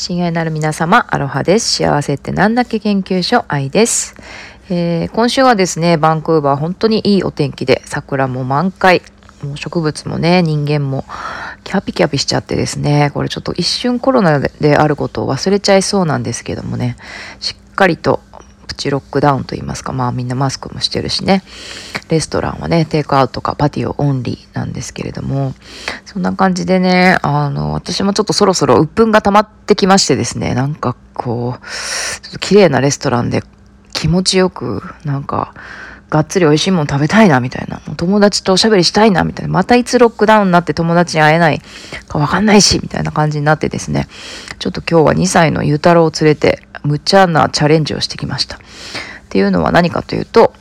親愛なる皆様、アロハです。幸せってなんだっけ研究所、愛です。えー今週はですね、バンクーバー本当にいいお天気で、桜も満開、もう植物もね、人間もキャピキャピしちゃってですね、これちょっと一瞬コロナであることを忘れちゃいそうなんですけどもね、しっかりとプチロックダウンと言いますか、まあみんなマスクもしてるしね、レストランはね、テイクアウトかパティオオンリーなんですけれども、そんな感じでね、あの、私もちょっとそろそろ鬱憤が溜まってきましてですね、なんかこう、ちょっと綺麗なレストランで気持ちよく、なんか、がっつり美味しいもの食べたいな、みたいな。友達とおしゃべりしたいな、みたいな。またいつロックダウンになって友達に会えないかわかんないし、みたいな感じになってですね。ちょっと今日は2歳のゆうたろうを連れて、無茶なチャレンジをしてきました。っていうのは何かというと、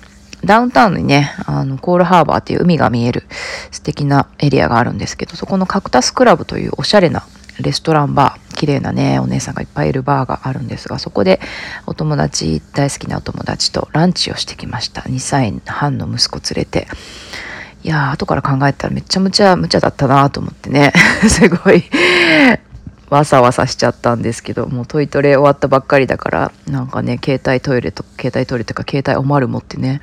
ダウンタウンにね、あの、コールハーバーっていう海が見える素敵なエリアがあるんですけど、そこのカクタスクラブというおしゃれなレストランバー、綺麗なね、お姉さんがいっぱいいるバーがあるんですが、そこでお友達、大好きなお友達とランチをしてきました。2歳半の息子連れて。いやー、後から考えたらめっちゃ無茶、無茶だったなと思ってね、すごい、わさわさしちゃったんですけど、もうトイトレ終わったばっかりだから、なんかね、携帯トイレと、携帯トイレとか携帯おまる持ってね、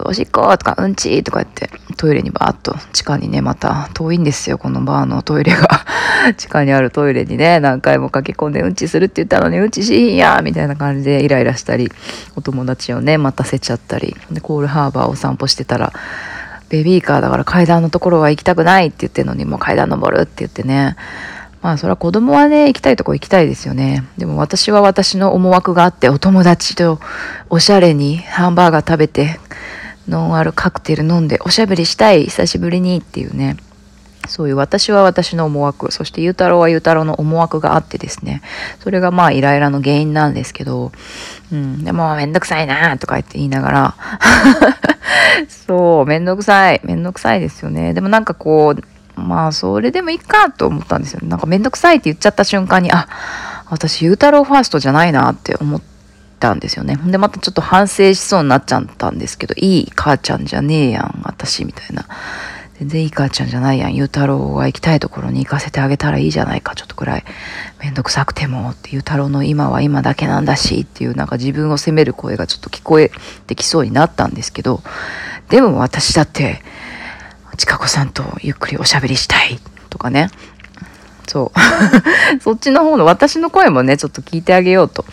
おしっことかうんちとか言って、トイレにバーッと地下にね、また遠いんですよ、このバーのトイレが。地下にあるトイレにね、何回も駆け込んでうんちするって言ったのにうんちしいんやみたいな感じでイライラしたり、お友達をね、待たせちゃったり、で、コールハーバーを散歩してたら、ベビーカーだから階段のところは行きたくないって言ってるのにもう階段登るって言ってね。まあそれは子供はね、行きたいとこ行きたいですよね。でも私は私の思惑があって、お友達とおしゃれにハンバーガー食べて、ノンアルカクテル飲んでおしゃべりしたい、久しぶりにっていうね。そういう私は私の思惑、そしてゆうたろうはゆうたろうの思惑があってですね。それがまあイライラの原因なんですけど、うん、でもめんどくさいなとか言って言いながら、そう、めんどくさい。めんどくさいですよね。でもなんかこう、まあ、それでもいいかと思ったんですよ。なんかめんどくさいって言っちゃった瞬間に、あ、私、ゆうたろうファーストじゃないなって思ったんですよねほん。で、またちょっと反省しそうになっちゃったんですけど、いい母ちゃんじゃねえやん、私、みたいな。全然いい母ちゃんじゃないやん。ゆうたろうが行きたいところに行かせてあげたらいいじゃないか。ちょっとくらいめんどくさくてもってゆうたろうの今は今だけなんだしっていうなんか自分を責める声がちょっと聞こえてきそうになったんですけど、でも私だって、ちかこさんとゆっくりおしゃべりしたいとかね。そう。そっちの方の私の声もね、ちょっと聞いてあげようと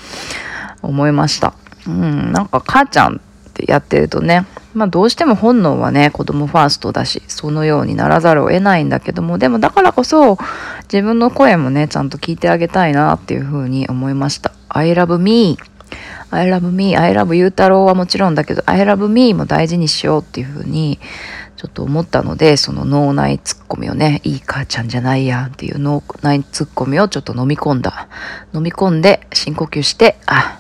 思いました。うん、なんか母ちゃんってやってるとね、まあどうしても本能はね、子供ファーストだし、そのようにならざるを得ないんだけども、でもだからこそ自分の声もね、ちゃんと聞いてあげたいなっていうふうに思いました。I love me. I love me. I love ゆうたろうはもちろんだけど、I love me も大事にしようっていうふうに、ちょっと思ったので、その脳内ツッコミをね、いい母ちゃんじゃないやんっていう脳内ツッコミをちょっと飲み込んだ。飲み込んで、深呼吸して、あ、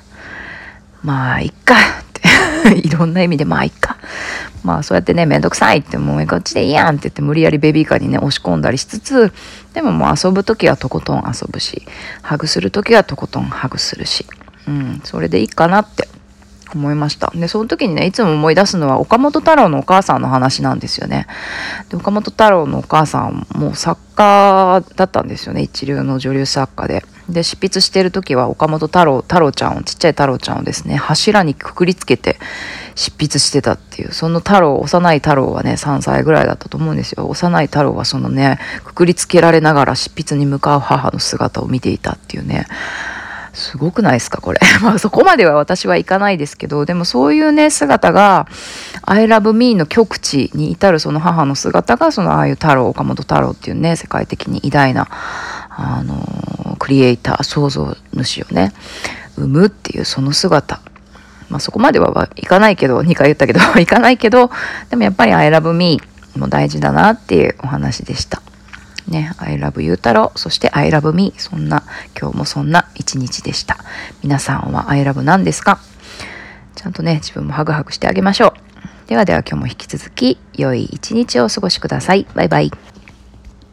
まあ、いっかって。いろんな意味で、まあ、いっか。まあ、そうやってね、めんどくさいって、もうこっちでいいやんって言って無理やりベビーカーにね、押し込んだりしつつ、でももう遊ぶときはとことん遊ぶし、ハグするときはとことんハグするし、うん、それでいいかなって思いました。で、その時にね、いつも思い出すのは岡本太郎のお母さんの話なんですよね。で、岡本太郎のお母さんも作家だったんですよね。一流の女流作家で。で、執筆してる時は岡本太郎、太郎ちゃんを、ちっちゃい太郎ちゃんをですね、柱にくくりつけて執筆してたっていう。その太郎、幼い太郎はね、3歳ぐらいだったと思うんですよ。幼い太郎はそのね、くくりつけられながら執筆に向かう母の姿を見ていたっていうね。すごくないですかこれ。まあそこまでは私はいかないですけど、でもそういうね、姿が、I love me の極地に至るその母の姿が、そのああいう太郎、岡本太郎っていうね、世界的に偉大な、あの、クリエイター、創造主をね、生むっていうその姿。まあそこまではいかないけど、2回言ったけど、いかないけど、でもやっぱり I love me も大事だなっていうお話でした。ね、I love ゆうたろう、そして I love me。そんな、今日もそんな一日でした。皆さんは I love 何ですか？ちゃんとね、自分もハグハグしてあげましょう。ではでは今日も引き続き、良い一日をお過ごしください。バイバイ。